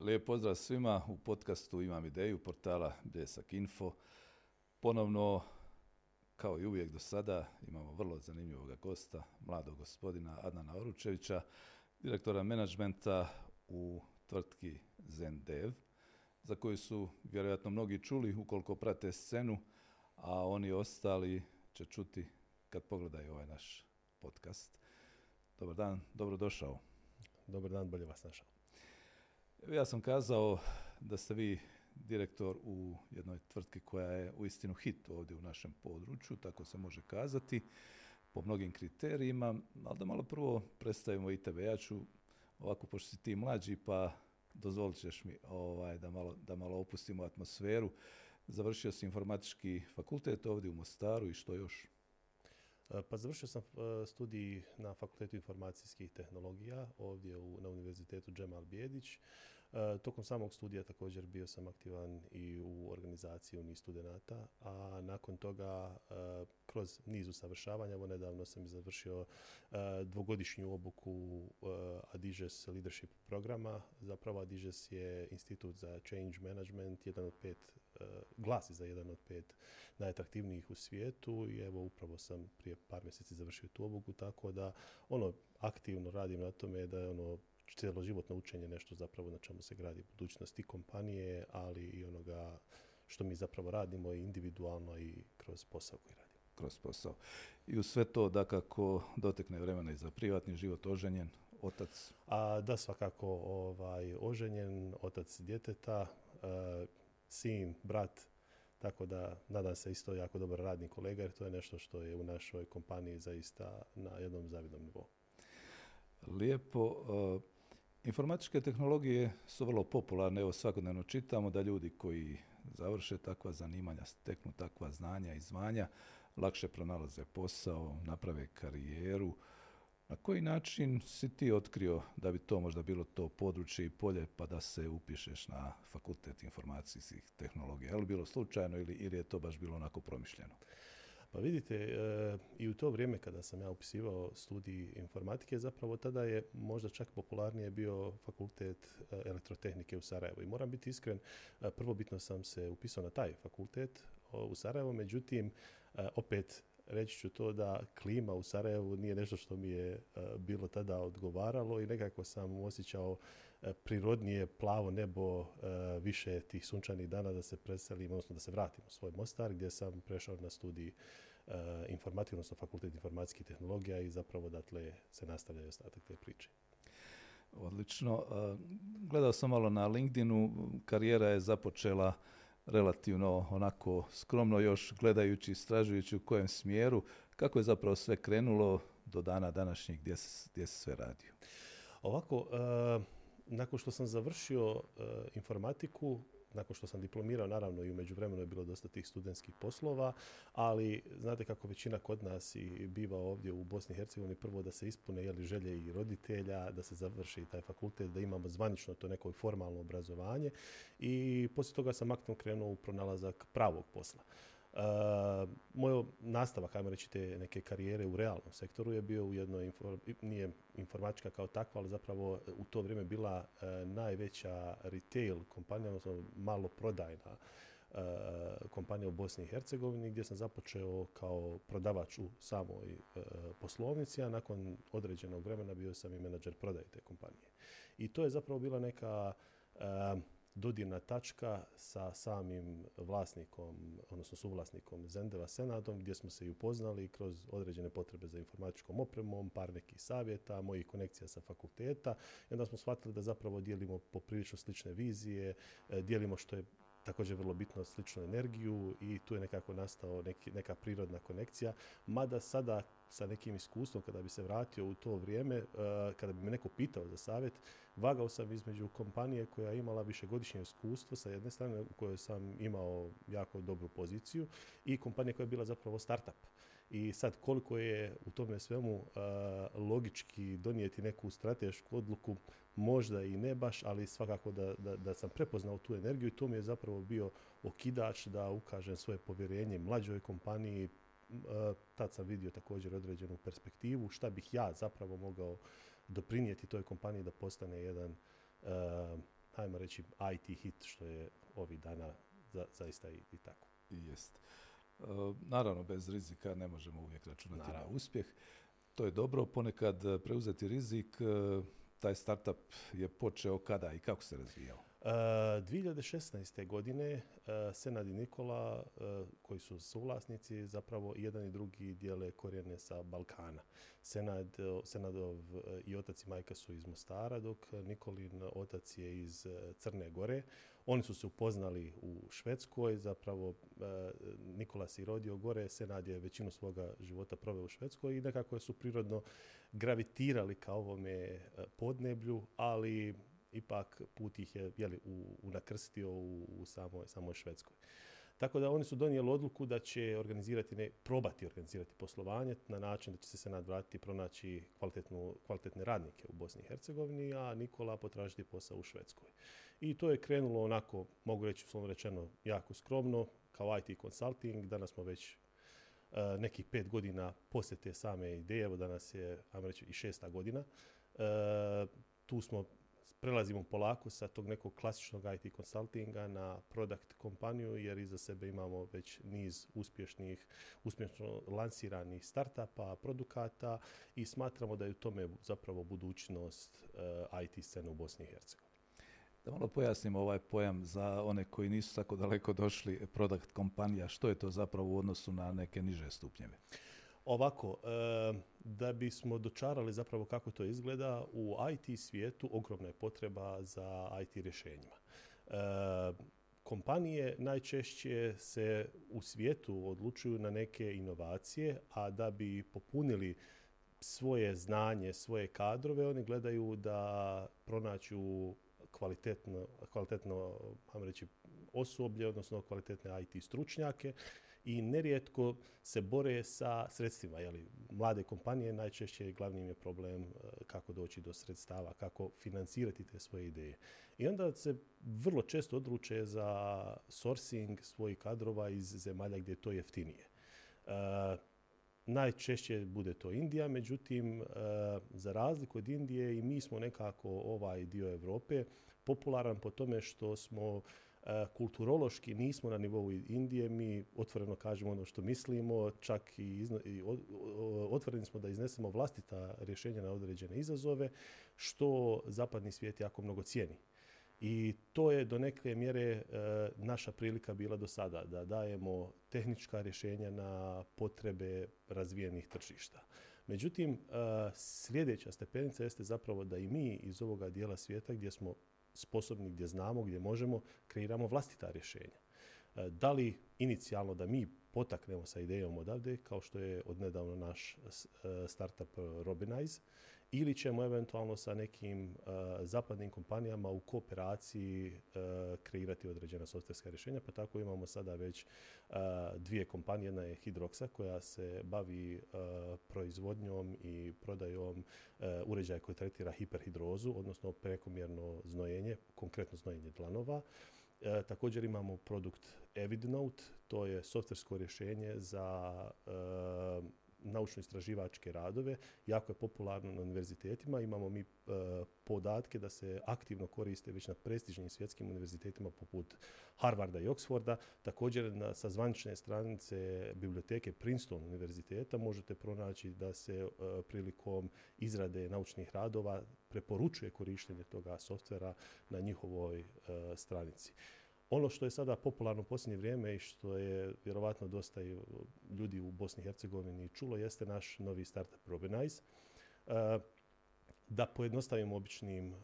Lijep pozdrav svima u podcastu Imam ideju portala Bljesak Info. Ponovno, kao i uvijek do sada, imamo vrlo zanimljivog gosta, mladog gospodina Adnana Oručevića, direktora menadžmenta u tvrtki Zendev, za koju su vjerojatno mnogi čuli ukoliko prate scenu, a oni ostali će čuti kad pogledaju ovaj naš podcast. Dobar dan, dobrodošao. Dobar dan, bolje vas našao. Ja sam kazao da ste vi direktor u jednoj tvrtki koja je uistinu hit ovdje u našem području, tako se može kazati, po mnogim kriterijima, ali da malo prvo predstavimo i tebe. Ja ću ovako, pošto si ti mlađi, pa dozvolit ćeš mi ovaj, da, malo, da malo opustimo atmosferu. Završio si informatički fakultet ovdje u Mostaru i što još? E, pa završio sam e, studij na Fakultetu informacijskih tehnologija ovdje u, na Univerzitetu Džemal Bijedić. E, tokom samog studija također bio sam aktivan i u organizaciji Uniji studenata, a nakon toga kroz niz usavršavanja, evo nedavno sam završio dvogodišnju obuku Adiges Leadership programa. Zapravo Adiges je institut za change management, jedan od pet, glasi za jedan od pet najatraktivnijih u svijetu i evo upravo sam prije par mjeseci završio tu obuku, tako da ono aktivno radim na tome da je ono cjeloživotno učenje nešto zapravo na čemu se gradi budućnost i kompanije, ali i onoga što mi zapravo radimo individualno i kroz posao koji radimo. Kroz posao. I u sve to da kako dotekne vremena i za privatni život, oženjen, otac? A, da, svakako ovaj, oženjen, otac djeteta, sin, brat, tako da nadam se isto jako dobar radni kolega jer to je nešto što je u našoj kompaniji zaista na jednom zavidnom nivou. Lijepo. E, informatičke tehnologije su vrlo popularne. Evo svakodnevno čitamo da ljudi koji završe takva zanimanja, steknu takva znanja i zvanja, lakše pronalaze posao, naprave karijeru. Na koji način si ti otkrio da bi to možda bilo to područje i polje pa da se upišeš na fakultet informacijskih tehnologija? Je li bilo slučajno ili, ili je to baš bilo onako promišljeno? Pa vidite, e, i u to vrijeme kada sam ja upisivao studij informatike, zapravo tada je možda čak popularnije bio fakultet e, elektrotehnike u Sarajevu. I moram biti iskren, e, prvobitno sam se upisao na taj fakultet u Sarajevo, međutim, opet reći ću to da klima u Sarajevu nije nešto što mi je e, bilo tada odgovaralo i nekako sam osjećao e, prirodnije plavo nebo, e, više tih sunčanih dana da se preselim, odnosno da se vratim u svoj Mostar gdje sam prešao na studij informatike, odnosno fakultet informacijskih tehnologija i zapravo odatle se nastavlja ostatak te priče. Odlično. Gledao sam malo na LinkedInu, karijera je započela relativno onako skromno još gledajući, istražujući u kojem smjeru, kako je zapravo sve krenulo do dana današnjeg gdje se, gdje se sve radio? Ovako, e, nakon što sam završio e, informatiku, nakon što sam diplomirao, naravno i u međuvremenu je bilo dosta tih studentskih poslova, ali znate kako većina kod nas i biva ovdje u Bosni i Hercegovini, prvo da se ispune jeli, želje i roditelja, da se završi taj fakultet, da imamo zvanično to neko formalno obrazovanje i poslije toga sam aktivno krenuo u pronalazak pravog posla. Uh, moj nastavak, ajmo reći, te neke karijere u realnom sektoru je bio u jednoj, nije informatička kao takva, ali zapravo u to vrijeme bila uh, najveća retail kompanija, odnosno malo prodajna uh, kompanija u Bosni i Hercegovini gdje sam započeo kao prodavač u samoj poslovnici, a nakon određenog vremena bio sam i menadžer prodaje te kompanije. I to je zapravo bila neka dodirna tačka sa samim vlasnikom, odnosno suvlasnikom Zendeva Senadom, gdje smo se i upoznali kroz određene potrebe za informatičkom opremom, par nekih savjeta, mojih konekcija sa fakulteta. I onda smo shvatili da zapravo dijelimo poprilično slične vizije, e, dijelimo što je također vrlo bitno sličnu energiju i tu je nekako nastao neki, neka prirodna konekcija. Mada sada sa nekim iskustvom, kada bi se vratio u to vrijeme, uh, kada bi me neko pitao za savjet, vagao sam između kompanije koja je imala višegodišnje iskustvo sa jedne strane u kojoj sam imao jako dobru poziciju i kompanija koja je bila zapravo startup. I sad koliko je u tome svemu uh, logički donijeti neku stratešku odluku, možda i ne baš, ali svakako da, da, da sam prepoznao tu energiju i to mi je zapravo bio okidač da ukažem svoje povjerenje mlađoj kompaniji, tad sam vidio također određenu perspektivu, šta bih ja zapravo mogao doprinijeti toj kompaniji da postane jedan hajmo reći, IT hit, što je ovih dana za, zaista i, i tako. Jest. E, naravno, bez rizika ne možemo uvijek računati na uspjeh. To je dobro, ponekad preuzeti rizik, e, taj startup je počeo kada i kako se razvijao? 2016. godine e, Senad i Nikola, e, koji su suvlasnici, zapravo jedan i drugi dijele korijene sa Balkana. Senad, Senadov i otac i majka su iz Mostara, dok Nikolin otac je iz Crne Gore. Oni su se upoznali u Švedskoj, zapravo Nikola se i rodio gore, Senad je većinu svoga života proveo u Švedskoj i nekako su prirodno gravitirali ka ovome podneblju, ali ipak put ih je jeli, u, nakrstio u, u samoj, samoj Švedskoj. Tako da oni su donijeli odluku da će organizirati, ne, probati organizirati poslovanje na način da će se se nadvratiti pronaći kvalitetne radnike u Bosni i Hercegovini, a Nikola potražiti posao u Švedskoj. I to je krenulo onako, mogu reći uslovno rečeno, jako skromno, kao IT consulting. Danas smo već nekih pet godina poslije te same ideje, evo danas je, ajmo reći, i šesta godina. Uh, tu smo prelazimo polako sa tog nekog klasičnog IT konsultinga na product kompaniju jer iza sebe imamo već niz uspješnih, uspješno lansiranih startupa, produkata i smatramo da je u tome zapravo budućnost uh, IT scene u Bosni i Hercegovini. Da malo pojasnimo ovaj pojam za one koji nisu tako daleko došli, product kompanija, što je to zapravo u odnosu na neke niže stupnjeve? Ovako, da bismo dočarali zapravo kako to izgleda, u IT svijetu ogromna je potreba za IT rješenjima. kompanije najčešće se u svijetu odlučuju na neke inovacije, a da bi popunili svoje znanje, svoje kadrove, oni gledaju da pronaću kvalitetno, kvalitetno reći, osoblje, odnosno kvalitetne IT stručnjake i nerijetko se bore sa sredstvima. Jeli, mlade kompanije najčešće glavni je problem e, kako doći do sredstava, kako financirati te svoje ideje. I onda se vrlo često odluče za sourcing svojih kadrova iz zemalja gdje je to jeftinije. Najčešće bude to Indija, međutim, e, za razliku od Indije i mi smo nekako ovaj dio Europe popularan po tome što smo E, kulturološki nismo na nivou Indije, mi otvoreno kažemo ono što mislimo, čak i otvoreni smo da iznesemo vlastita rješenja na određene izazove, što zapadni svijet jako mnogo cijeni. I to je do neke mjere e, naša prilika bila do sada, da dajemo tehnička rješenja na potrebe razvijenih tržišta. Međutim, e, sljedeća stepenica jeste zapravo da i mi iz ovoga dijela svijeta gdje smo sposobni, gdje znamo, gdje možemo, kreiramo vlastita rješenja. E, da li inicijalno da mi potaknemo sa idejom odavde, kao što je odnedavno naš e, startup Robinize, ili ćemo eventualno sa nekim uh, zapadnim kompanijama u kooperaciji uh, kreirati određena softverska rješenja, pa tako imamo sada već dvije kompanije, jedna je Hidroxa koja se bavi proizvodnjom i prodajom uređaja koji tretira hiperhidrozu, odnosno prekomjerno znojenje, konkretno znojenje dlanova. također imamo produkt EvidNote, to je softversko rješenje za naučno-istraživačke radove. Jako je popularno na univerzitetima. Imamo mi e, podatke da se aktivno koriste već na prestižnim svjetskim univerzitetima poput Harvarda i Oxforda. Također na, sa zvanične stranice biblioteke Princeton univerziteta možete pronaći da se e, prilikom izrade naučnih radova preporučuje korištenje toga softvera na njihovoj e, stranici. Ono što je sada popularno u posljednje vrijeme i što je vjerovatno dosta ljudi u Bosni i Hercegovini čulo jeste naš novi startup Robinize. Da pojednostavimo običnim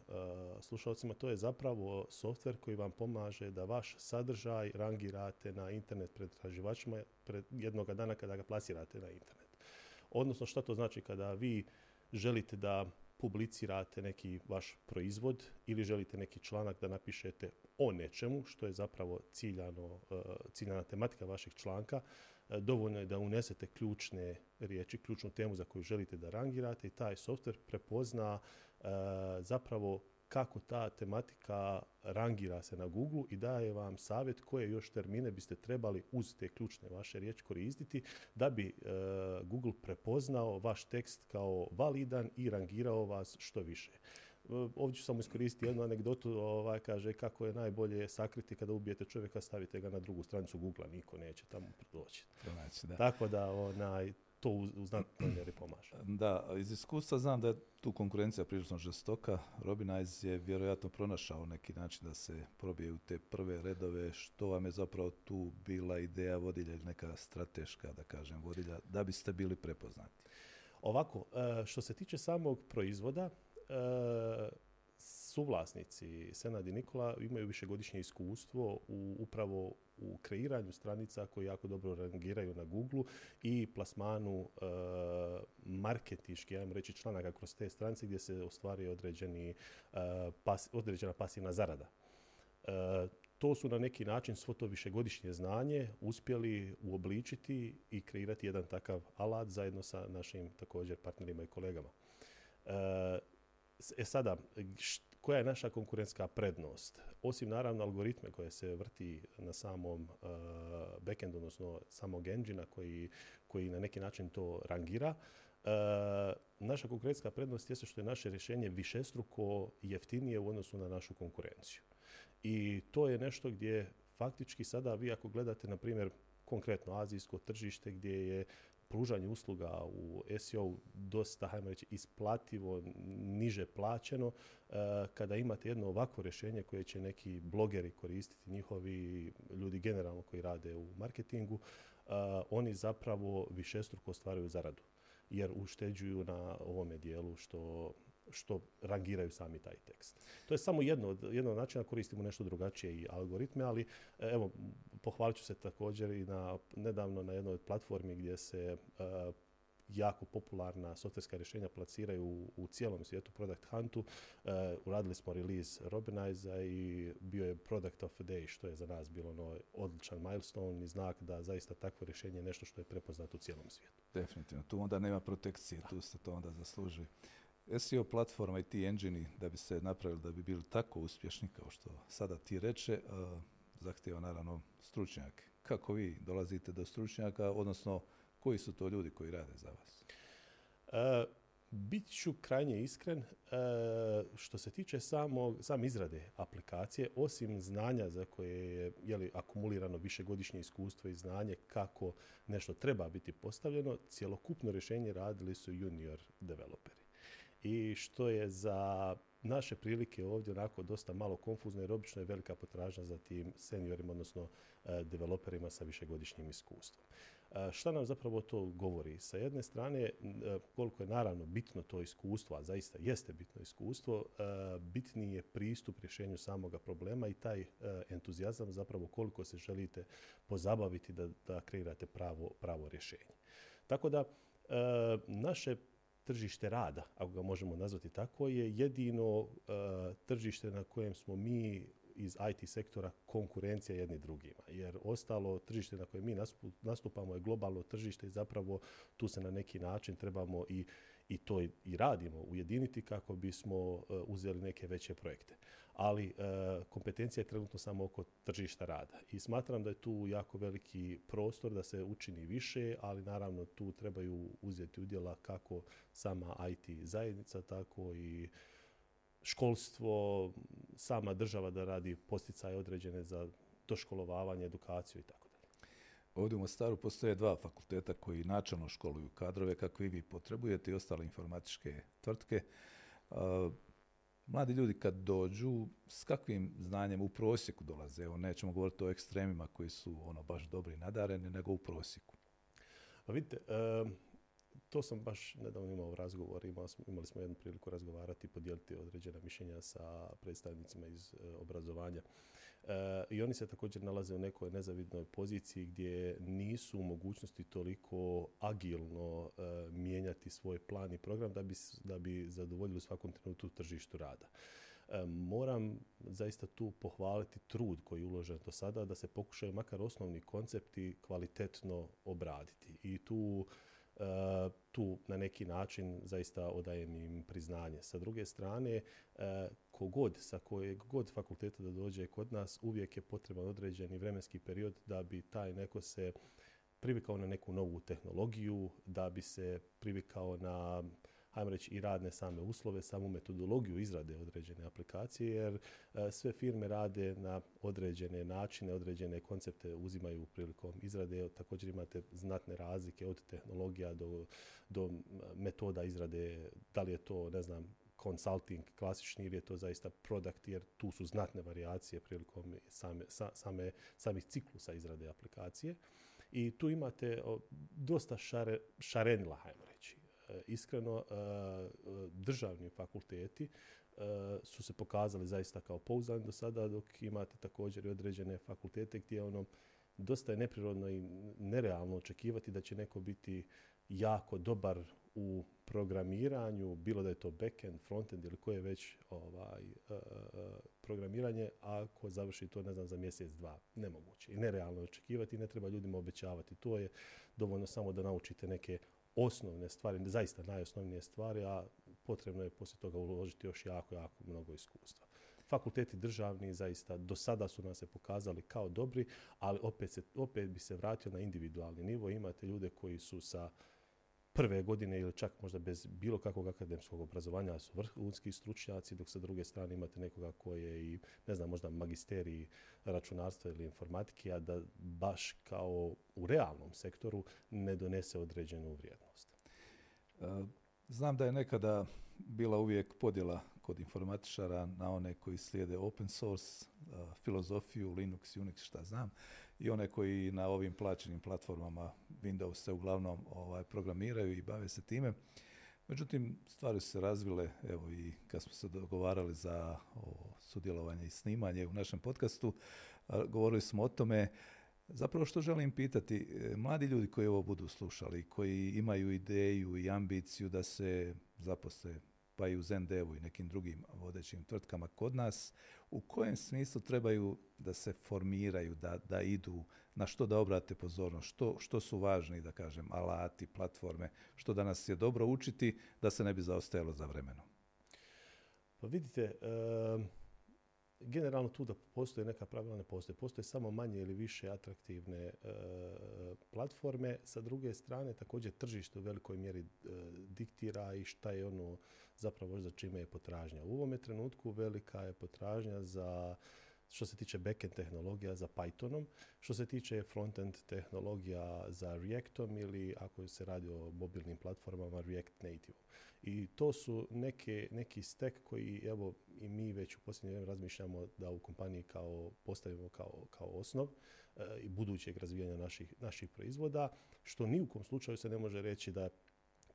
slušalcima, to je zapravo softver koji vam pomaže da vaš sadržaj rangirate na internet pretraživačima pred jednoga dana kada ga plasirate na internet. Odnosno što to znači kada vi želite da publicirate neki vaš proizvod ili želite neki članak da napišete o nečemu, što je zapravo ciljano, e, ciljana tematika vašeg članka, e, dovoljno je da unesete ključne riječi, ključnu temu za koju želite da rangirate i taj softver prepozna e, zapravo kako ta tematika rangira se na Google i daje vam savjet koje još termine biste trebali uz te ključne vaše riječi koristiti da bi Google prepoznao vaš tekst kao validan i rangirao vas što više. ovdje ću samo iskoristiti jednu anegdotu, ovaj, kaže kako je najbolje sakriti kada ubijete čovjeka, stavite ga na drugu stranicu Google, niko neće tamo doći. da. Tako da onaj, to u, u znatnoj mjeri pomaže. Da, iz iskustva znam da je tu konkurencija prilično žestoka. Robinajz je vjerojatno pronašao neki način da se probije u te prve redove. Što vam je zapravo tu bila ideja vodilja ili neka strateška, da kažem, vodilja, da biste bili prepoznati? Ovako, e, što se tiče samog proizvoda, e, suvlasnici Senad i Nikola imaju višegodišnje iskustvo u, upravo u kreiranju stranica koje jako dobro rangiraju na Google i plasmanu e, marketiški, ajmo reći, članaka kroz te stranice gdje se ostvari određeni, e, određena pasivna zarada. E, to su na neki način svo to višegodišnje znanje uspjeli uobličiti i kreirati jedan takav alat zajedno sa našim također partnerima i kolegama. E sada, koja je naša konkurentska prednost? Osim naravno algoritme koje se vrti na samom uh, backendu, odnosno samog engina koji, koji na neki način to rangira, uh, naša konkurentska prednost je što je naše rješenje višestruko jeftinije u odnosu na našu konkurenciju. I to je nešto gdje faktički sada vi ako gledate, na primjer, konkretno azijsko tržište gdje je pružanje usluga u SEO dosta, hajmo reći, isplativo, niže plaćeno, e, kada imate jedno ovakvo rješenje koje će neki blogeri koristiti, njihovi ljudi generalno koji rade u marketingu, e, oni zapravo višestruko ostvaraju zaradu jer ušteđuju na ovome dijelu što što rangiraju sami taj tekst. To je samo jedno od, jedno od načina, koristimo nešto drugačije i algoritme, ali e, evo, pohvalit ću se također i na, nedavno na jednoj platformi gdje se e, jako popularna softverska rješenja placiraju u, u cijelom svijetu, Product Huntu. Uh, uradili smo release Robinize i bio je Product of the Day, što je za nas bilo ono odličan milestone i znak da zaista takvo rješenje je nešto što je prepoznato u cijelom svijetu. Definitivno. Tu onda nema protekcije, tu se to onda zasluži. SEO platforma i ti engini da bi se napravili, da bi bili tako uspješni kao što sada ti reče, uh, zahtjeva naravno stručnjake. Kako vi dolazite do stručnjaka, odnosno koji su to ljudi koji rade za vas? Uh, bit ću krajnje iskren, što se tiče samog, sam izrade aplikacije, osim znanja za koje je jeli, akumulirano višegodišnje iskustvo i znanje kako nešto treba biti postavljeno, cjelokupno rješenje radili su junior developeri i što je za naše prilike ovdje onako dosta malo konfuzno jer obično je velika potražnja za tim seniorima, odnosno e, developerima sa višegodišnjim iskustvom. E, šta nam zapravo to govori? Sa jedne strane, e, koliko je naravno bitno to iskustvo, a zaista jeste bitno iskustvo, bitniji je pristup rješenju samoga problema i taj entuzijazam zapravo koliko se želite pozabaviti da, da kreirate pravo, pravo rješenje. Tako da, naše tržište rada, ako ga možemo nazvati tako, je jedino uh, tržište na kojem smo mi iz IT sektora konkurencija jedni drugima. Jer ostalo tržište na kojem mi nastupamo je globalno tržište i zapravo tu se na neki način trebamo i, i to i radimo ujediniti kako bismo uh, uzeli neke veće projekte ali e, kompetencija je trenutno samo oko tržišta rada. I smatram da je tu jako veliki prostor da se učini više, ali naravno tu trebaju uzeti udjela kako sama IT zajednica, tako i školstvo, sama država da radi posticaje određene za doškolovavanje, edukaciju i tako dalje. Ovdje u Mostaru postoje dva fakulteta koji načalno školuju kadrove kako i vi potrebujete i ostale informatičke tvrtke. Mladi ljudi kad dođu, s kakvim znanjem u prosjeku dolaze? Evo, nećemo govoriti o ekstremima koji su ono baš dobri i nadareni, nego u prosjeku. Pa vidite, to sam baš nedavno imao razgovor, imali smo, jednu priliku razgovarati i podijeliti određena mišljenja sa predstavnicima iz e, obrazovanja. E, I oni se također nalaze u nekoj nezavidnoj poziciji gdje nisu u mogućnosti toliko agilno e, mijenjati svoj plan i program da bi, da bi zadovoljili u svakom trenutku tržištu rada. Moram zaista tu pohvaliti trud koji je uložen do sada da se pokušaju makar osnovni koncepti kvalitetno obraditi. I tu tu na neki način zaista odajem im priznanje. Sa druge strane, e, kogod, sa kojeg god fakulteta da dođe kod nas, uvijek je potreban određeni vremenski period da bi taj neko se privikao na neku novu tehnologiju, da bi se privikao na hajmo reći, i radne same uslove, samu metodologiju izrade određene aplikacije, jer e, sve firme rade na određene načine, određene koncepte uzimaju prilikom izrade. Također imate znatne razlike od tehnologija do, do metoda izrade, da li je to, ne znam, consulting klasični ili je to zaista product jer tu su znatne varijacije prilikom same, same, samih ciklusa izrade aplikacije. I tu imate dosta šare, šarenila, hajmo reći. E, iskreno, e, državni fakulteti e, su se pokazali zaista kao pouzdani do sada, dok imate također i određene fakultete gdje ono dosta je neprirodno i nerealno očekivati da će neko biti jako dobar u programiranju, bilo da je to backend, frontend ili koje već ovaj, uh, programiranje, ako završi to, ne znam, za mjesec, dva. Nemoguće i nerealno očekivati, ne treba ljudima obećavati. To je dovoljno samo da naučite neke osnovne stvari, zaista najosnovnije stvari, a potrebno je poslije toga uložiti još jako, jako mnogo iskustva. Fakulteti državni zaista do sada su nam se pokazali kao dobri, ali opet, se, opet bi se vratio na individualni nivo. Imate ljude koji su sa prve godine ili čak možda bez bilo kakvog akademskog obrazovanja su vrhunski stručnjaci, dok sa druge strane imate nekoga koji je i, ne znam, možda magisterij računarstva ili informatike, a da baš kao u realnom sektoru ne donese određenu vrijednost. E, znam da je nekada bila uvijek podjela kod informatičara na one koji slijede open source, e, filozofiju, Linux, Unix, šta znam, i one koji na ovim plaćenim platformama Windows se uglavnom ovaj, programiraju i bave se time. Međutim, stvari su se razvile, evo i kad smo se dogovarali za sudjelovanje i snimanje u našem podcastu, govorili smo o tome, zapravo što želim pitati, e, mladi ljudi koji ovo budu slušali, koji imaju ideju i ambiciju da se zaposle pa i u Zendevu i nekim drugim vodećim tvrtkama kod nas, u kojem smislu trebaju da se formiraju, da, da idu, na što da obrate pozornost, što, što su važni, da kažem, alati, platforme, što danas je dobro učiti da se ne bi zaostajalo za vremenom? Pa vidite, generalno tu da postoje neka pravila ne postoje. Postoje samo manje ili više atraktivne e, platforme. Sa druge strane, također tržište u velikoj mjeri e, diktira i šta je ono zapravo za čime je potražnja. U ovome trenutku velika je potražnja za što se tiče backend tehnologija za Pythonom, što se tiče frontend tehnologija za Reactom ili ako se radi o mobilnim platformama React Native. I to su neke, neki stek koji evo i mi već u posljednje vrijeme razmišljamo da u kompaniji kao postavimo kao, kao osnov e, i budućeg razvijanja naših, naših proizvoda, što ni u kom slučaju se ne može reći da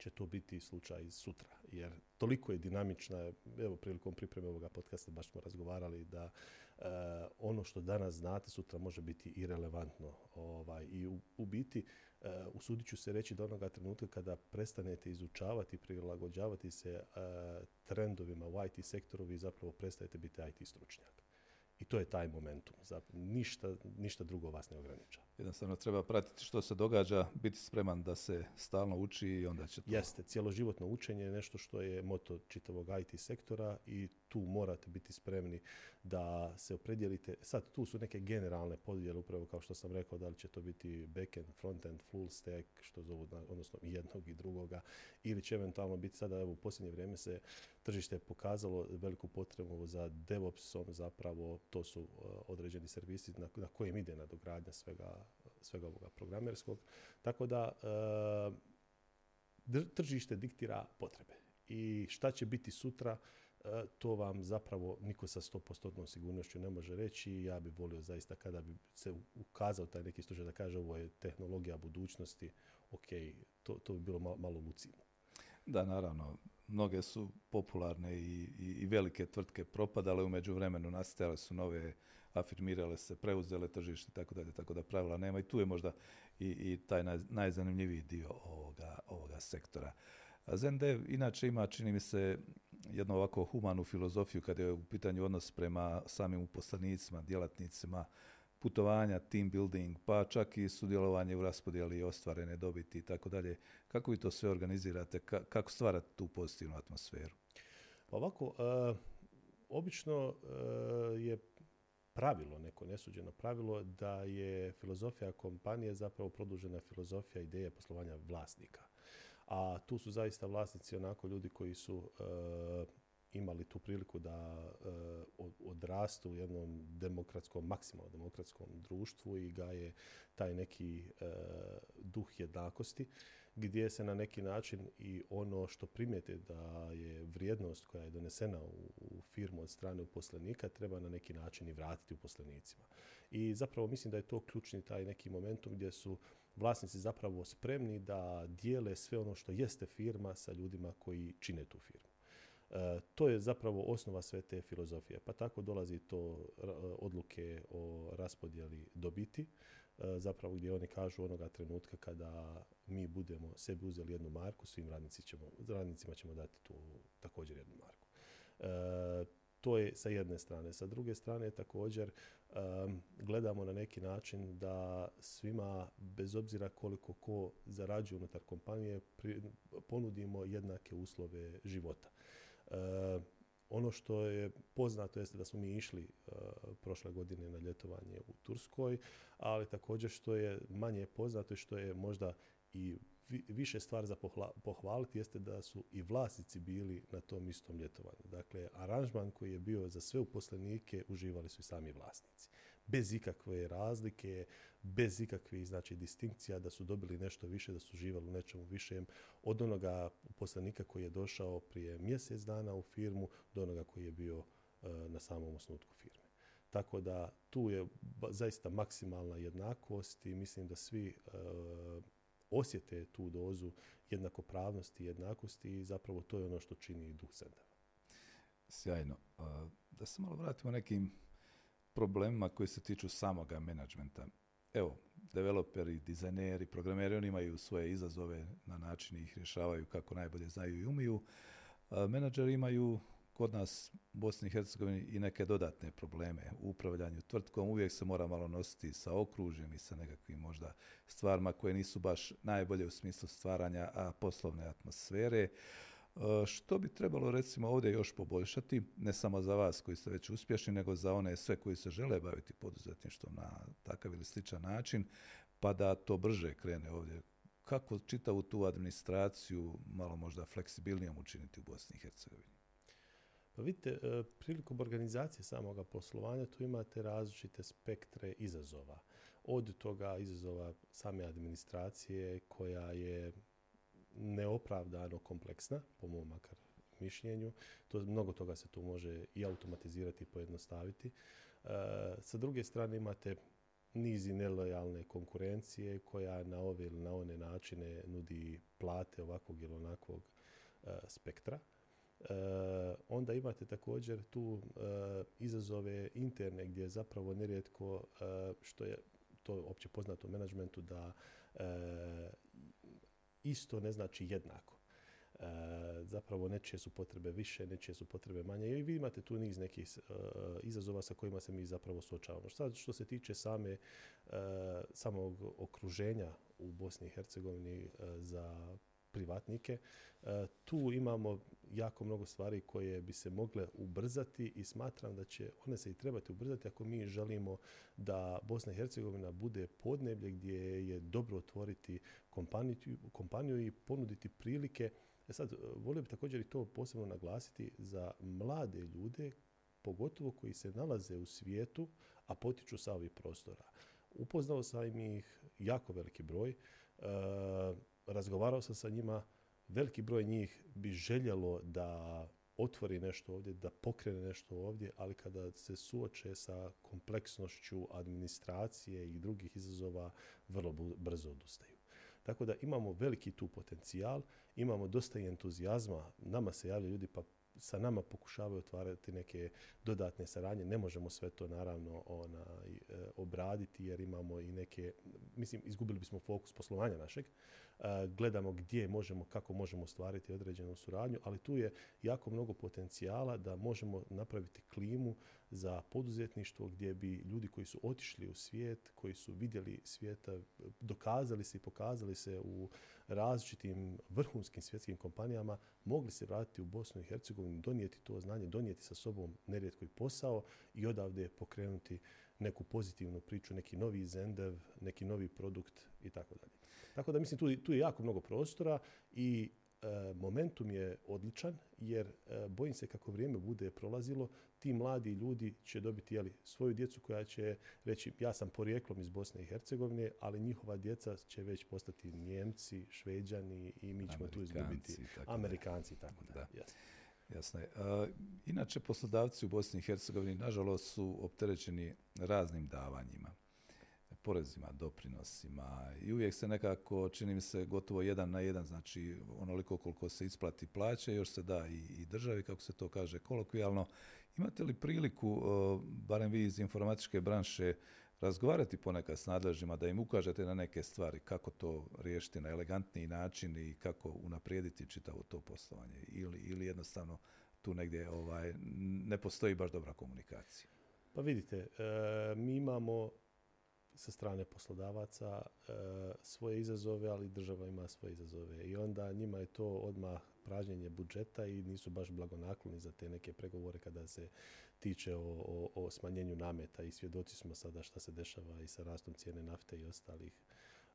će to biti slučaj sutra. Jer toliko je dinamična, evo prilikom pripreme ovoga podcasta baš smo razgovarali da e, ono što danas znate sutra može biti irelevantno. Ovaj, I u, u biti uh, usudit ću se reći da onoga trenutka kada prestanete izučavati, prilagođavati se e, trendovima u IT sektoru, vi zapravo prestajete biti IT stručnjak. I to je taj momentum. Ništa, ništa drugo vas ne ograničava. Jednostavno treba pratiti što se događa, biti spreman da se stalno uči i onda će to... Jeste, cjeloživotno učenje je nešto što je moto čitavog IT sektora i tu morate biti spremni da se opredijelite. Sad, tu su neke generalne podjele, upravo kao što sam rekao, da li će to biti backend, frontend, full stack, što zovu, odnosno jednog i drugoga, ili će eventualno biti sada, evo, u posljednje vrijeme se tržište pokazalo veliku potrebu za DevOpsom, zapravo to su uh, određeni servisi na, na kojem ide nadogradnja svega, svega ovoga programerskog. Tako da uh, tržište diktira potrebe. I šta će biti sutra, E, to vam zapravo niko sa 100% sigurnošću ne može reći. Ja bih volio zaista kada bi se ukazao taj neki slučaj da kaže ovo je tehnologija budućnosti, ok, to, to bi bilo malo, malo lucidno. Da, naravno. Mnoge su popularne i, i, velike tvrtke propadale, u međuvremenu nastajale su nove, afirmirale se, preuzele tržište, tako dalje, tako da pravila nema i tu je možda i, i taj naj, najzanimljiviji dio ovoga, ovoga sektora. Zendev inače ima, čini mi se, jednu ovako humanu filozofiju kada je u pitanju odnos prema samim uposlenicima, djelatnicima, putovanja, team building, pa čak i sudjelovanje u raspodjeli ostvarene dobiti i tako dalje. Kako vi to sve organizirate? kako stvarate tu pozitivnu atmosferu? Pa ovako, e, obično e, je pravilo, neko nesuđeno pravilo, da je filozofija kompanije zapravo produžena filozofija ideje poslovanja vlasnika a tu su zaista vlasnici onako ljudi koji su imali tu priliku da odrastu u jednom demokratskom, maksimalno demokratskom društvu i gaje taj neki duh jednakosti gdje se na neki način i ono što primijete da je vrijednost koja je donesena u, firmu od strane uposlenika treba na neki način i vratiti uposlenicima. I zapravo mislim da je to ključni taj neki momentum gdje su vlasnici zapravo spremni da dijele sve ono što jeste firma sa ljudima koji čine tu firmu. E, to je zapravo osnova sve te filozofije. Pa tako dolazi to odluke o raspodjeli dobiti, e, zapravo gdje oni kažu onoga trenutka kada mi budemo sebi uzeli jednu marku, svim ćemo, radnicima ćemo dati tu također jednu marku. To je sa jedne strane. Sa druge strane također gledamo na neki način da svima, bez obzira koliko ko zarađuje unutar kompanije, ponudimo jednake uslove života. Ono što je poznato jeste da smo mi išli e, prošle godine na ljetovanje u Turskoj, ali također što je manje poznato i što je možda i više stvar za pohvaliti jeste da su i vlasnici bili na tom istom ljetovanju. Dakle, aranžman koji je bio za sve uposlenike uživali su i sami vlasnici. Bez ikakve razlike, bez ikakvih znači, distinkcija da su dobili nešto više, da su uživali u nečemu višem od onoga uposlenika koji je došao prije mjesec dana u firmu do onoga koji je bio e, na samom osnutku firme. Tako da tu je zaista maksimalna jednakost i mislim da svi e, osjete tu dozu jednakopravnosti i jednakosti i zapravo to je ono što čini duh centra. Sjajno. Da se malo vratimo nekim problemima koji se tiču samoga menadžmenta. Evo, developeri, dizajneri, programeri, oni imaju svoje izazove na način ih rješavaju kako najbolje znaju i umiju. Menadžeri imaju kod nas u Bosni i Hercegovini i neke dodatne probleme u upravljanju tvrtkom. Uvijek se mora malo nositi sa okružjem i sa nekakvim možda stvarima koje nisu baš najbolje u smislu stvaranja poslovne atmosfere. E, što bi trebalo recimo ovdje još poboljšati, ne samo za vas koji ste već uspješni, nego za one sve koji se žele baviti poduzetništvom na takav ili sličan način, pa da to brže krene ovdje. Kako čitavu tu administraciju malo možda fleksibilnijom učiniti u Bosni i Hercegovini? Pa vidite, e, prilikom organizacije samoga poslovanja tu imate različite spektre izazova. Od toga izazova same administracije koja je neopravdano kompleksna, po mom makar mišljenju. To, mnogo toga se tu može i automatizirati i pojednostaviti. E, sa druge strane imate niz nelojalne konkurencije koja na ove ili na one načine nudi plate ovakvog ili onakvog e, spektra. E, onda imate također tu e, izazove interne gdje zapravo nerijetko e, što je to opće poznato u menadžmentu da isto ne znači jednako. zapravo nečije su potrebe više, nečije su potrebe manje i vi imate tu niz nekih izazova sa kojima se mi zapravo suočavamo. Sad što se tiče same, samog okruženja u Bosni i Hercegovini za privatnike, tu imamo jako mnogo stvari koje bi se mogle ubrzati i smatram da će one se i trebati ubrzati ako mi želimo da Bosna i Hercegovina bude podneblje gdje je dobro otvoriti kompaniju, kompaniju i ponuditi prilike. E sad, volio bih također i to posebno naglasiti za mlade ljude, pogotovo koji se nalaze u svijetu, a potiču sa ovih prostora. Upoznao sam ih jako veliki broj, e, razgovarao sam sa njima, veliki broj njih bi željelo da otvori nešto ovdje, da pokrene nešto ovdje, ali kada se suoče sa kompleksnošću administracije i drugih izazova, vrlo brzo odustaju. Tako da imamo veliki tu potencijal, imamo dosta i entuzijazma, nama se javljaju ljudi pa sa nama pokušavaju otvarati neke dodatne saradnje. Ne možemo sve to naravno onaj, e, obraditi jer imamo i neke, mislim, izgubili bismo fokus poslovanja našeg. E, gledamo gdje možemo, kako možemo ostvariti određenu suradnju, ali tu je jako mnogo potencijala da možemo napraviti klimu za poduzetništvo gdje bi ljudi koji su otišli u svijet, koji su vidjeli svijeta, dokazali se i pokazali se u različitim vrhunskim svjetskim kompanijama, mogli se vratiti u Bosnu i Hercegovinu, donijeti to znanje, donijeti sa sobom nerijetko i posao i odavde pokrenuti neku pozitivnu priču, neki novi zendev, neki novi produkt i tako dalje. Tako da mislim tu, tu je jako mnogo prostora i e, momentum je odličan jer e, bojim se kako vrijeme bude prolazilo, ti mladi ljudi će dobiti jeli, svoju djecu koja će reći ja sam porijeklom iz Bosne i Hercegovine, ali njihova djeca će već postati Njemci, Šveđani i mi ćemo tu izgubiti Amerikanci i tako da. Jasno je. inače, poslodavci u Bosni i Hercegovini, nažalost, su opterećeni raznim davanjima, porezima, doprinosima i uvijek se nekako, čini mi se, gotovo jedan na jedan, znači onoliko koliko se isplati plaće, još se da i, i državi, kako se to kaže kolokvijalno. Imate li priliku, barem vi iz informatičke branše, razgovarati ponekad s nadležnjima, da im ukažete na neke stvari, kako to riješiti na elegantniji način i kako unaprijediti čitavo to poslovanje ili, ili jednostavno tu negdje ovaj, ne postoji baš dobra komunikacija. Pa vidite, e, mi imamo sa strane poslodavaca e, svoje izazove, ali država ima svoje izazove. I onda njima je to odmah pražnjenje budžeta i nisu baš blagonakloni za te neke pregovore kada se tiče o, o, o smanjenju nameta i svjedoci smo sada šta se dešava i sa rastom cijene nafte i ostalih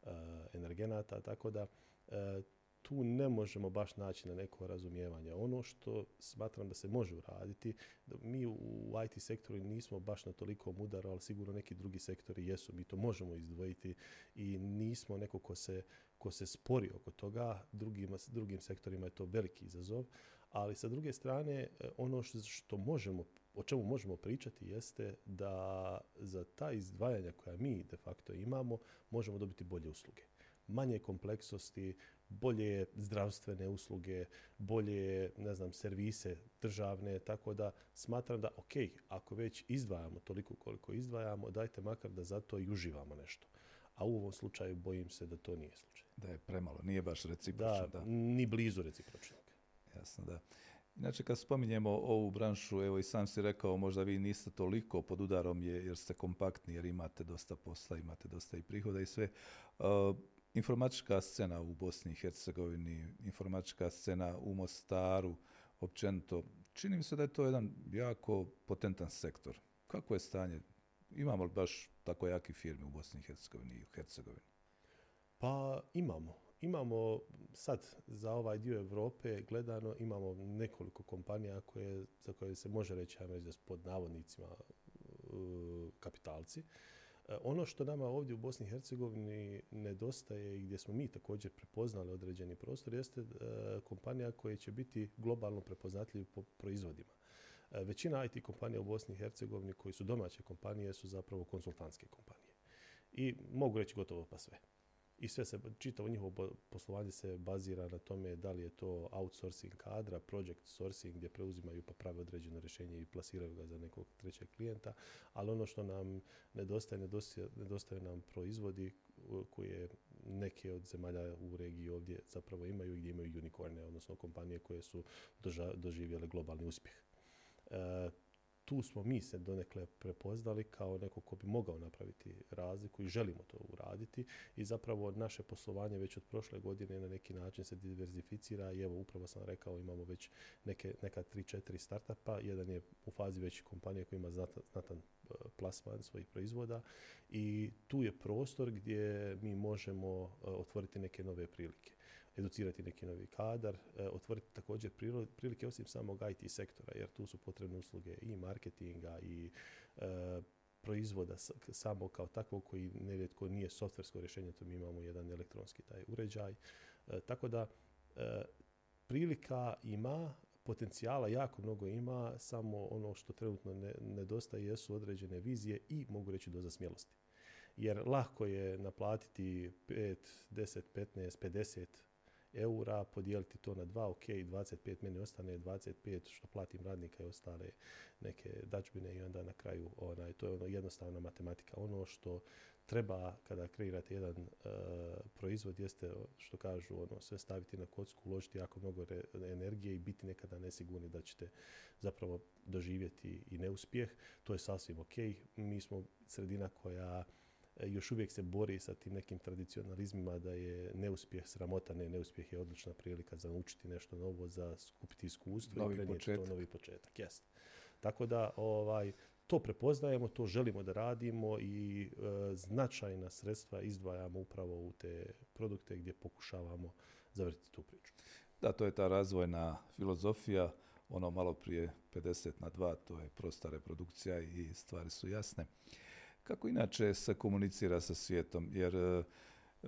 uh, energenata, tako da e, tu ne možemo baš naći na neko razumijevanje. Ono što smatram da se može uraditi, da mi u IT sektoru nismo baš na toliko udaru, ali sigurno neki drugi sektori jesu. Mi to možemo izdvojiti i nismo neko ko se, ko se spori oko toga. Drugim, drugim sektorima je to veliki izazov. Ali sa druge strane, e, ono što možemo o čemu možemo pričati jeste da za ta izdvajanja koja mi de facto imamo možemo dobiti bolje usluge. Manje kompleksnosti, bolje zdravstvene usluge, bolje, ne znam, servise državne, tako da smatram da, ok, ako već izdvajamo toliko koliko izdvajamo, dajte makar da za to i uživamo nešto. A u ovom slučaju bojim se da to nije slučaj. Da je premalo, nije baš recipročno. Da, da. ni blizu recipročnog. Jasno, da. Inače, kad spominjemo ovu branšu, evo i sam si rekao, možda vi niste toliko pod udarom jer ste kompaktni, jer imate dosta posla, imate dosta i prihoda i sve. Uh, informatička scena u Bosni i Hercegovini, informatička scena u Mostaru, općenito, čini mi se da je to jedan jako potentan sektor. Kako je stanje? Imamo li baš tako jaki firmi u Bosni i Hercegovini i u Hercegovini? Pa imamo. Imamo sad za ovaj dio Europe gledano imamo nekoliko kompanija koje, za koje se može reći, reći pod navodnicima kapitalci. Uh, ono što nama ovdje u Bosni i Hercegovini nedostaje i gdje smo mi također prepoznali određeni prostor jeste uh, kompanija koja će biti globalno prepoznatljiv po proizvodima. Većina IT kompanija u Bosni i Hercegovini koji su domaće kompanije su zapravo konsultantske kompanije. I mogu reći gotovo pa sve i sve se, čitavo njihovo poslovanje se bazira na tome da li je to outsourcing kadra, project sourcing gdje preuzimaju pa prave određeno rješenje i plasiraju ga za nekog trećeg klijenta, ali ono što nam nedostaje, nedostaje, nedostaje nam proizvodi koje neke od zemalja u regiji ovdje zapravo imaju gdje imaju unicorne, odnosno kompanije koje su doživjele globalni uspjeh. E, tu smo mi se donekle prepoznali kao neko ko bi mogao napraviti razliku i želimo to uraditi i zapravo naše poslovanje već od prošle godine na neki način se diverzificira i evo upravo sam rekao imamo već neke, neka 3-4 startupa, jedan je u fazi već kompanije koja ima znatan, znatan e, plasman svojih proizvoda i tu je prostor gdje mi možemo e, otvoriti neke nove prilike educirati neki novi kadar, e, otvoriti također prilike osim samog IT sektora, jer tu su potrebne usluge i marketinga i e, proizvoda samo kao takvog koji nerijetko nije softversko rješenje, to mi imamo jedan elektronski taj uređaj. E, tako da prilika ima, potencijala jako mnogo ima, samo ono što trenutno nedostaje jesu određene vizije i mogu reći doza smjelosti. Jer lako je naplatiti 5, 10, 15, 50 eura, podijeliti to na dva, ok, 25 meni ostane 25 što platim radnika i ostale neke dačbine i onda na kraju onaj, to je ono jednostavna matematika. Ono što treba kada kreirate jedan uh, proizvod jeste što kažu ono sve staviti na kocku, uložiti jako mnogo energije i biti nekada nesigurni da ćete zapravo doživjeti i neuspjeh. To je sasvim ok. Mi smo sredina koja e, još uvijek se bori sa tim nekim tradicionalizmima da je neuspjeh sramota, ne, neuspjeh je odlična prilika za naučiti nešto novo, za skupiti iskustvo novi i prenijeti početak. to novi početak. Jest. Tako da ovaj, to prepoznajemo, to želimo da radimo i e, značajna sredstva izdvajamo upravo u te produkte gdje pokušavamo zavrtiti tu priču. Da, to je ta razvojna filozofija, ono malo prije 50 na 2, to je prosta reprodukcija i stvari su jasne. Kako inače se komunicira sa svijetom? Jer e,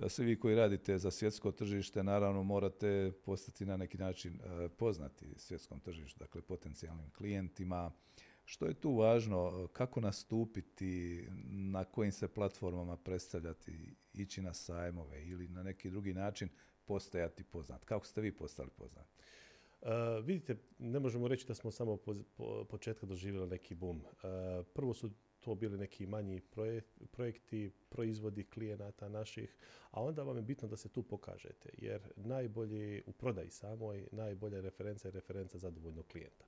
svi vi koji radite za svjetsko tržište, naravno morate postati na neki način e, poznati svjetskom tržištu, dakle potencijalnim klijentima, što je tu važno? Kako nastupiti? Na kojim se platformama predstavljati? Ići na sajmove ili na neki drugi način postajati poznat? Kako ste vi postali poznati? Vidite, ne možemo reći da smo samo po, po početka doživjeli neki boom. Prvo su to bili neki manji projekti, proizvodi klijenata naših, a onda vam je bitno da se tu pokažete, jer najbolji u prodaji samoj, najbolja referenca je referenca zadovoljnog klijenta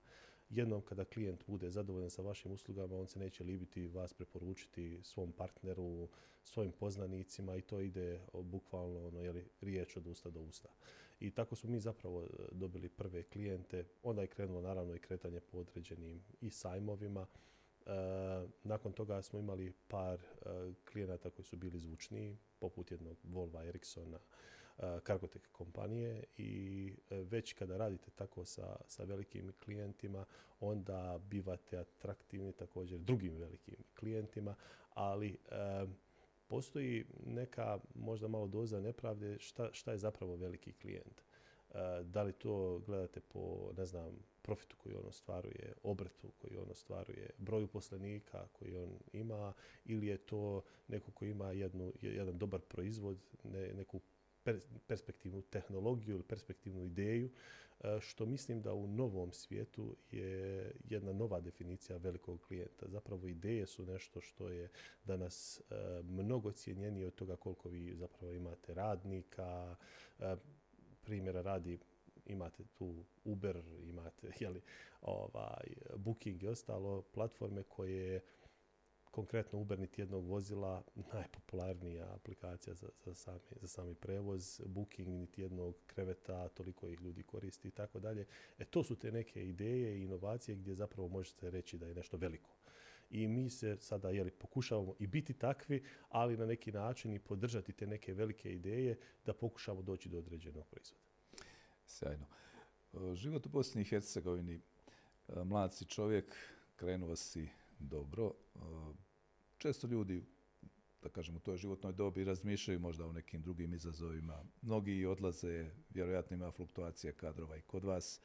jednom kada klijent bude zadovoljan sa vašim uslugama, on se neće libiti vas preporučiti svom partneru, svojim poznanicima i to ide bukvalno ono, jeli, riječ od usta do usta. I tako smo mi zapravo e, dobili prve klijente. Onda je krenulo naravno i kretanje po određenim i sajmovima. E, nakon toga smo imali par e, klijenata koji su bili zvučniji, poput jednog Volva Ericssona, Cargotec kompanije i e, već kada radite tako sa, sa velikim klijentima, onda bivate atraktivni također drugim velikim klijentima, ali postoji neka možda malo doza nepravde šta, šta je zapravo veliki klijent. E, da li to gledate po, ne znam, profitu koji on ostvaruje, obrtu koji on ostvaruje, broju poslenika koji on ima ili je to neko koji ima jednu, jedan dobar proizvod, ne, neku perspektivnu tehnologiju ili perspektivnu ideju, e, što mislim da u novom svijetu je jedna nova definicija velikog klijenta. Zapravo ideje su nešto što je danas e, mnogo cijenjenije od toga koliko vi zapravo imate radnika. E, primjera radi imate tu Uber, imate jeli, ovaj, Booking i ostalo platforme koje konkretno Uber niti jednog vozila, najpopularnija aplikacija za, za, sami, za sami prevoz, Booking niti jednog kreveta, toliko ih ljudi koristi i tako dalje. E to su te neke ideje i inovacije gdje zapravo možete reći da je nešto veliko. I mi se sada jeli, pokušavamo i biti takvi, ali na neki način i podržati te neke velike ideje da pokušamo doći do određenog proizvoda. Sjajno. Život u Bosni i Hercegovini, mlad si čovjek, krenuo si dobro. Često ljudi, da kažem, u toj životnoj dobi razmišljaju možda o nekim drugim izazovima. Mnogi odlaze, vjerojatno ima fluktuacija kadrova i kod vas.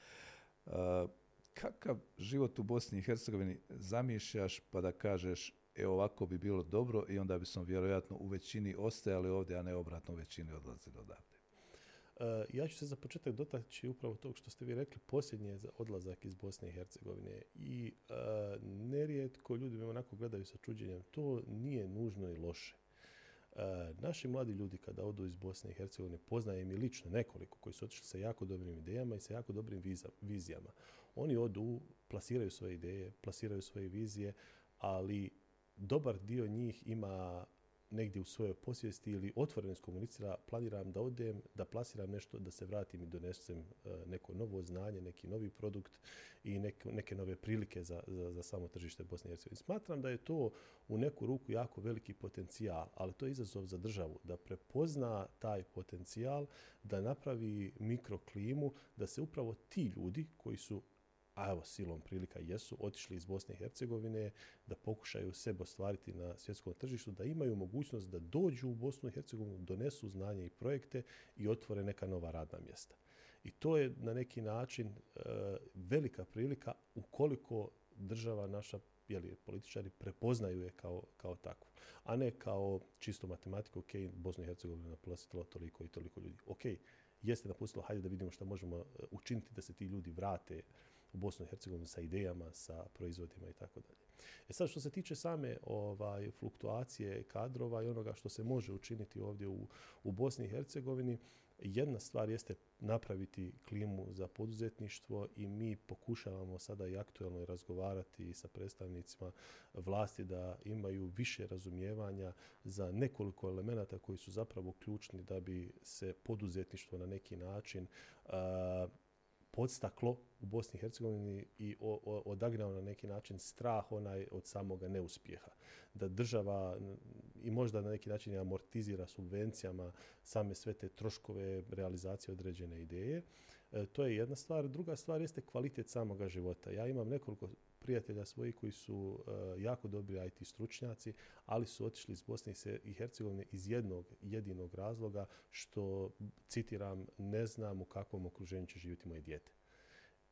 Kakav život u Bosni i Hercegovini zamišljaš pa da kažeš e ovako bi bilo dobro i onda bi smo vjerojatno u većini ostajali ovdje, a ne obratno u većini odlazili odavde? Eh, ja ću se za početak dotaći upravo tog što ste vi rekli, posljednji je odlazak iz Bosne i Hercegovine i uh, nerijetko ljudi me onako gledaju sa čuđenjem. To nije nužno i loše. Uh, naši mladi ljudi kada odu iz Bosne i Hercegovine, poznajem i lično nekoliko koji su otišli sa jako dobrim idejama i sa jako dobrim vizijama. Oni odu, plasiraju svoje ideje, plasiraju svoje vizije, ali dobar dio njih ima negdje u svojoj posvijesti ili otvoreno komunicira, planiram da odem, da plasiram nešto, da se vratim i donesem e, neko novo znanje, neki novi produkt i neke, neke nove prilike za, za, za samo tržište Bosne i Hercegovine. Smatram da je to u neku ruku jako veliki potencijal, ali to je izazov za državu, da prepozna taj potencijal, da napravi mikroklimu, da se upravo ti ljudi koji su a evo silom prilika jesu, otišli iz Bosne i Hercegovine da pokušaju sebe ostvariti na svjetskom tržištu, da imaju mogućnost da dođu u Bosnu i Hercegovinu, donesu znanje i projekte i otvore neka nova radna mjesta. I to je na neki način e, velika prilika ukoliko država naša jeli, političari prepoznaju je kao, kao takvu, a ne kao čisto matematiku, ok, Bosnu i Hercegovinu naplasitilo toliko i toliko ljudi. Ok, jeste napustilo, hajde da vidimo što možemo učiniti da se ti ljudi vrate u Bosnu i Hercegovinu sa idejama, sa proizvodima i tako dalje. E sad što se tiče same ovaj, fluktuacije kadrova i onoga što se može učiniti ovdje u, u Bosni i Hercegovini, jedna stvar jeste napraviti klimu za poduzetništvo i mi pokušavamo sada i aktualno razgovarati sa predstavnicima vlasti da imaju više razumijevanja za nekoliko elemenata koji su zapravo ključni da bi se poduzetništvo na neki način podstaklo u Bosni i Hercegovini i odagnao na neki način strah onaj od samoga neuspjeha. Da država i možda na neki način amortizira subvencijama same sve te troškove realizacije određene ideje. E, to je jedna stvar. Druga stvar jeste kvalitet samoga života. Ja imam nekoliko prijatelja svojih koji su e, jako dobri IT stručnjaci, ali su otišli iz Bosne i Hercegovine iz jednog jedinog razloga što, citiram, ne znam u kakvom okruženju će živjeti moje dijete.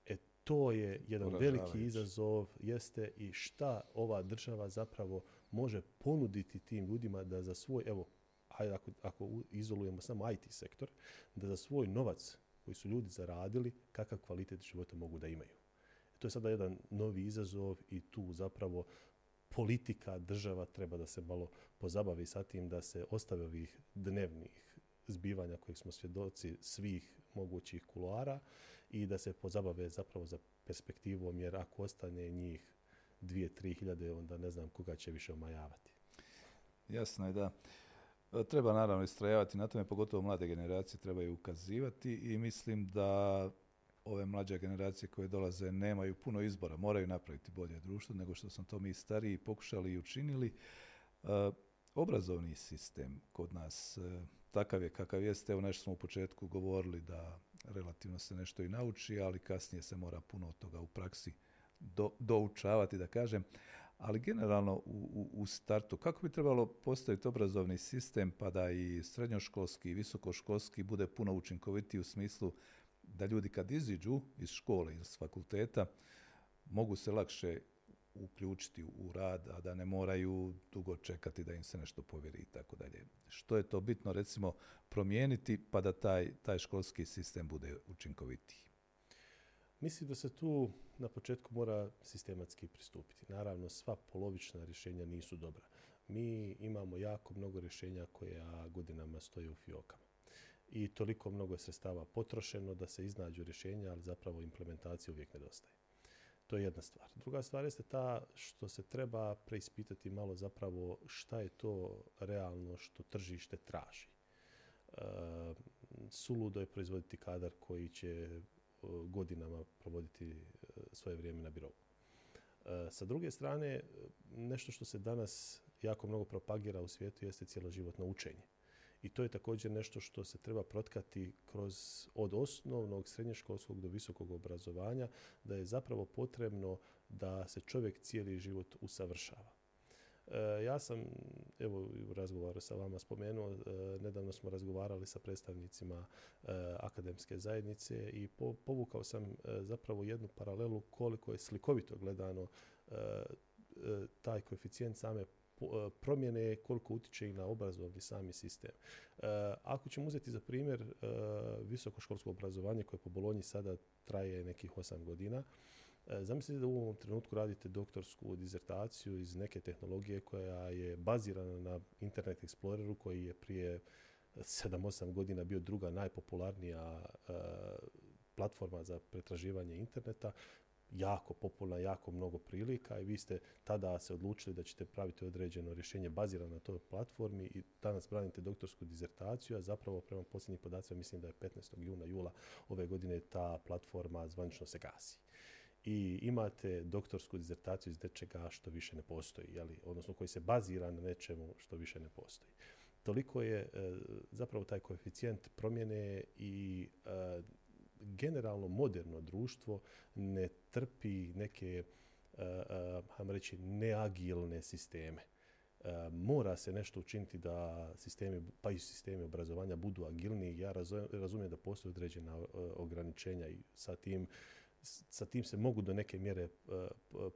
E, to je jedan veliki izazov, jeste i šta ova država zapravo može ponuditi tim ljudima da za svoj, evo, ajde ako, ako izolujemo samo IT sektor, da za svoj novac koji su ljudi zaradili, kakav kvalitet života mogu da imaju. To je sada jedan novi izazov i tu zapravo politika, država treba da se malo pozabavi sa tim da se ostave ovih dnevnih zbivanja kojih smo svjedoci svih mogućih kuloara i da se pozabave zapravo za perspektivom jer ako ostane njih dvije, tri hiljade onda ne znam koga će više omajavati. Jasno je da. Treba naravno istrajavati na tome, pogotovo mlade generacije trebaju ukazivati i mislim da ove mlađe generacije koje dolaze nemaju puno izbora, moraju napraviti bolje društvo nego što smo to mi stariji pokušali i učinili. E, obrazovni sistem kod nas e, takav je kakav jeste. Evo nešto smo u početku govorili da relativno se nešto i nauči, ali kasnije se mora puno od toga u praksi do, doučavati, da kažem. Ali generalno u, u, startu, kako bi trebalo postaviti obrazovni sistem pa da i srednjoškolski i visokoškolski bude puno učinkovitiji u smislu da ljudi kad iziđu iz škole ili s fakulteta mogu se lakše uključiti u rad, a da ne moraju dugo čekati da im se nešto povjeri i tako dalje. Što je to bitno recimo promijeniti pa da taj, taj školski sistem bude učinkovitiji? Mislim da se tu na početku mora sistematski pristupiti. Naravno, sva polovična rješenja nisu dobra. Mi imamo jako mnogo rješenja koja godinama stoje u fiokama i toliko mnogo sredstava potrošeno da se iznađu rješenja, ali zapravo implementacija uvijek nedostaje. To je jedna stvar. Druga stvar jeste ta što se treba preispitati malo zapravo šta je to realno što tržište traži. E, suludo je proizvoditi kadar koji će e, godinama provoditi e, svoje vrijeme na birovu. E, sa druge strane, nešto što se danas jako mnogo propagira u svijetu jeste cjeloživotno učenje i to je također nešto što se treba protkati kroz od osnovnog srednjoškolskog do visokog obrazovanja, da je zapravo potrebno da se čovjek cijeli život usavršava. E, ja sam, evo u razgovoru sa vama spomenuo, e, nedavno smo razgovarali sa predstavnicima e, akademske zajednice i povukao sam zapravo jednu paralelu koliko je slikovito gledano taj koeficijent same promjene, koliko utječe i na obrazovni sami sistem. E, ako ćemo uzeti za primjer e, visokoškolsko obrazovanje koje po Bolonji sada traje nekih 8 godina, Zamislite da u ovom trenutku radite doktorsku dizertaciju iz neke tehnologije koja je bazirana na Internet Exploreru koji je prije 7-8 godina bio druga najpopularnija platforma za pretraživanje interneta jako popularna, jako mnogo prilika i vi ste tada se odlučili da ćete praviti određeno rješenje bazirano na toj platformi i danas branite doktorsku dizertaciju, a zapravo prema posljednjim podacima mislim da je 15. juna, jula ove godine ta platforma zvanično se gasi. I imate doktorsku dizertaciju iz nečega što više ne postoji, jeli? odnosno koji se bazira na nečemu što više ne postoji. Toliko je e, zapravo taj koeficijent promjene i e, generalno moderno društvo ne trpi neke, uh, reći, neagilne sisteme. mora se nešto učiniti da sistemi, pa i sistemi obrazovanja budu agilniji. Ja razumijem da postoje određena ograničenja i sa tim sa tim se mogu do neke mjere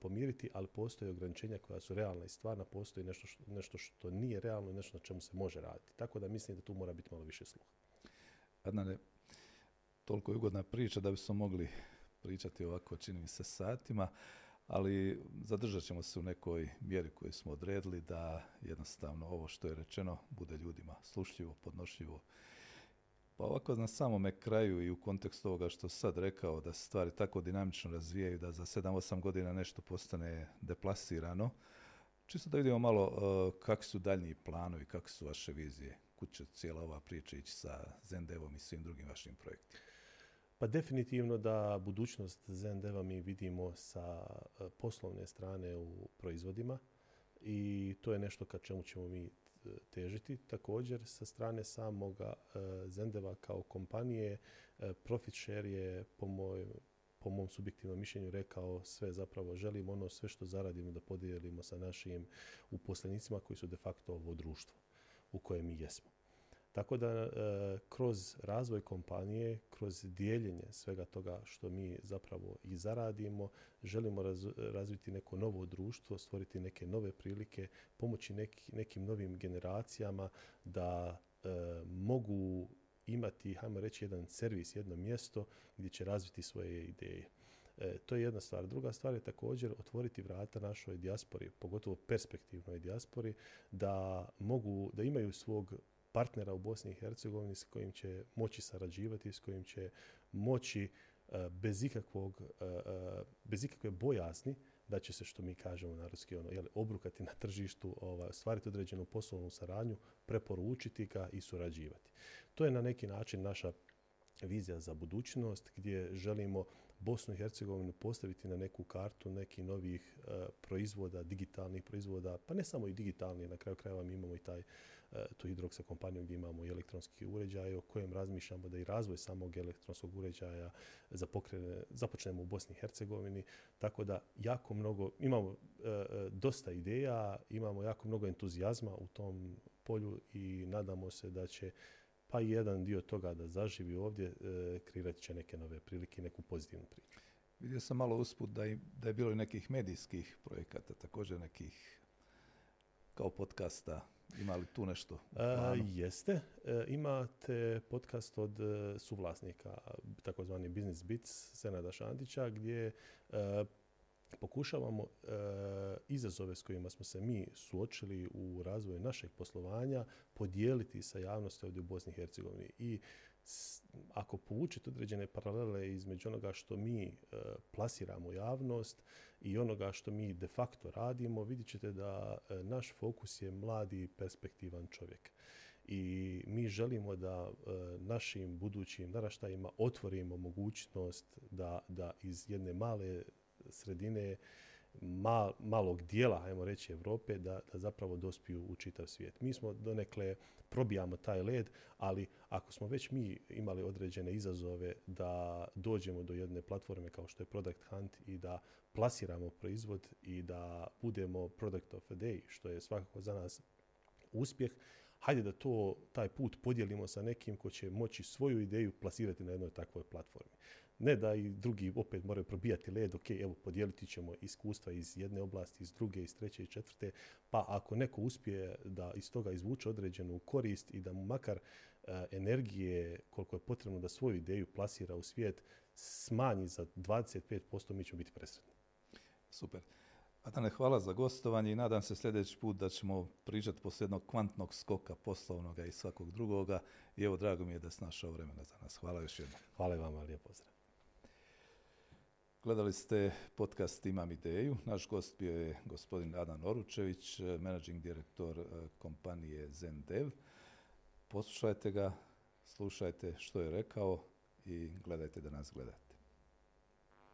pomiriti, ali postoje ograničenja koja su realna i stvarna, postoji nešto što, nešto što nije realno i nešto na čemu se može raditi. Tako da mislim da tu mora biti malo više sluha. Adnane, toliko ugodna priča da bismo mogli pričati ovako, čini mi se, satima, ali zadržat ćemo se u nekoj mjeri koju smo odredili da jednostavno ovo što je rečeno bude ljudima slušljivo, podnošljivo. Pa ovako na samome kraju i u kontekstu ovoga što sad rekao da se stvari tako dinamično razvijaju da za 7-8 godina nešto postane deplasirano, čisto da vidimo malo uh, kakvi su daljnji planovi, kakve su vaše vizije, kud će cijela ova priča ići sa Zendevom i svim drugim vašim projektima. Pa definitivno da budućnost Zendeva mi vidimo sa e, poslovne strane u proizvodima i to je nešto ka čemu ćemo mi e, težiti. Također sa strane samoga e, Zendeva kao kompanije profit share je po, moj, po mom subjektivnom mišljenju rekao sve zapravo želimo ono sve što zaradimo da podijelimo sa našim uposlenicima koji su de facto ovo društvo u kojem mi jesmo. Tako da e, kroz razvoj kompanije, kroz dijeljenje svega toga što mi zapravo i zaradimo, želimo razviti neko novo društvo, stvoriti neke nove prilike, pomoći nekim novim generacijama da e, mogu imati, hajmo reći, jedan servis, jedno mjesto gdje će razviti svoje ideje. E, to je jedna stvar. Druga stvar je također otvoriti vrata našoj dijaspori, pogotovo perspektivnoj dijaspori, da mogu, da imaju svog partnera u Bosni i Hercegovini s kojim će moći sarađivati, s kojim će moći e, bez ikakvog, e, e, bez ikakve bojazni da će se, što mi kažemo narodski, ono, jel, obrukati na tržištu, ovaj, stvariti određenu poslovnu saradnju, preporučiti ga i surađivati. To je na neki način naša vizija za budućnost gdje želimo Bosnu i Hercegovinu postaviti na neku kartu nekih novih proizvoda, digitalnih proizvoda, pa ne samo i digitalni, na kraju krajeva mi imamo i taj E, tu hidroksa kompaniju gdje imamo i elektronski uređaj o kojem razmišljamo da i razvoj samog elektronskog uređaja započnemo u Bosni i Hercegovini. Tako da jako mnogo, imamo e, e, dosta ideja, imamo jako mnogo entuzijazma u tom polju i nadamo se da će pa i jedan dio toga da zaživi ovdje, kreirati će neke nove prilike, neku pozitivnu priču. Vidio sam malo usput da, da je bilo i nekih medijskih projekata, također nekih kao podcasta ima li tu nešto? E, jeste. E, imate podcast od e, suvlasnika, takozvani Business Bits, Senada Šandića, gdje pokušavamo izazove s kojima smo se mi suočili u razvoju našeg poslovanja podijeliti sa javnosti ovdje u Bosni i Hercegovini. I ako povučete određene paralele između onoga što mi e, plasiramo u javnost i onoga što mi de facto radimo, vidjet ćete da e, naš fokus je mladi perspektivan čovjek. I mi želimo da e, našim budućim naraštajima otvorimo mogućnost da, da iz jedne male sredine malog dijela, ajmo reći, Europe, da, da zapravo dospiju u čitav svijet. Mi smo donekle probijamo taj led, ali ako smo već mi imali određene izazove da dođemo do jedne platforme kao što je Product Hunt i da plasiramo proizvod i da budemo Product of the Day, što je svakako za nas uspjeh, hajde da to, taj put podijelimo sa nekim ko će moći svoju ideju plasirati na jednoj takvoj platformi. Ne da i drugi opet moraju probijati led, ok, evo podijeliti ćemo iskustva iz jedne oblasti, iz druge, iz treće i četvrte, pa ako neko uspije da iz toga izvuče određenu korist i da mu makar e, energije koliko je potrebno da svoju ideju plasira u svijet smanji za 25%, mi ćemo biti presretni. Super. Adane, hvala za gostovanje i nadam se sljedeći put da ćemo pričati poslije jednog kvantnog skoka poslovnoga i svakog drugoga. I evo, drago mi je da ste našao vremena za nas. Hvala još jednom. Hvala i vama, lijep pozdrav. Gledali ste podcast Imam ideju. Naš gost bio je gospodin Adan Oručević, managing direktor eh, kompanije Zendev. Poslušajte ga, slušajte što je rekao i gledajte da nas gledate.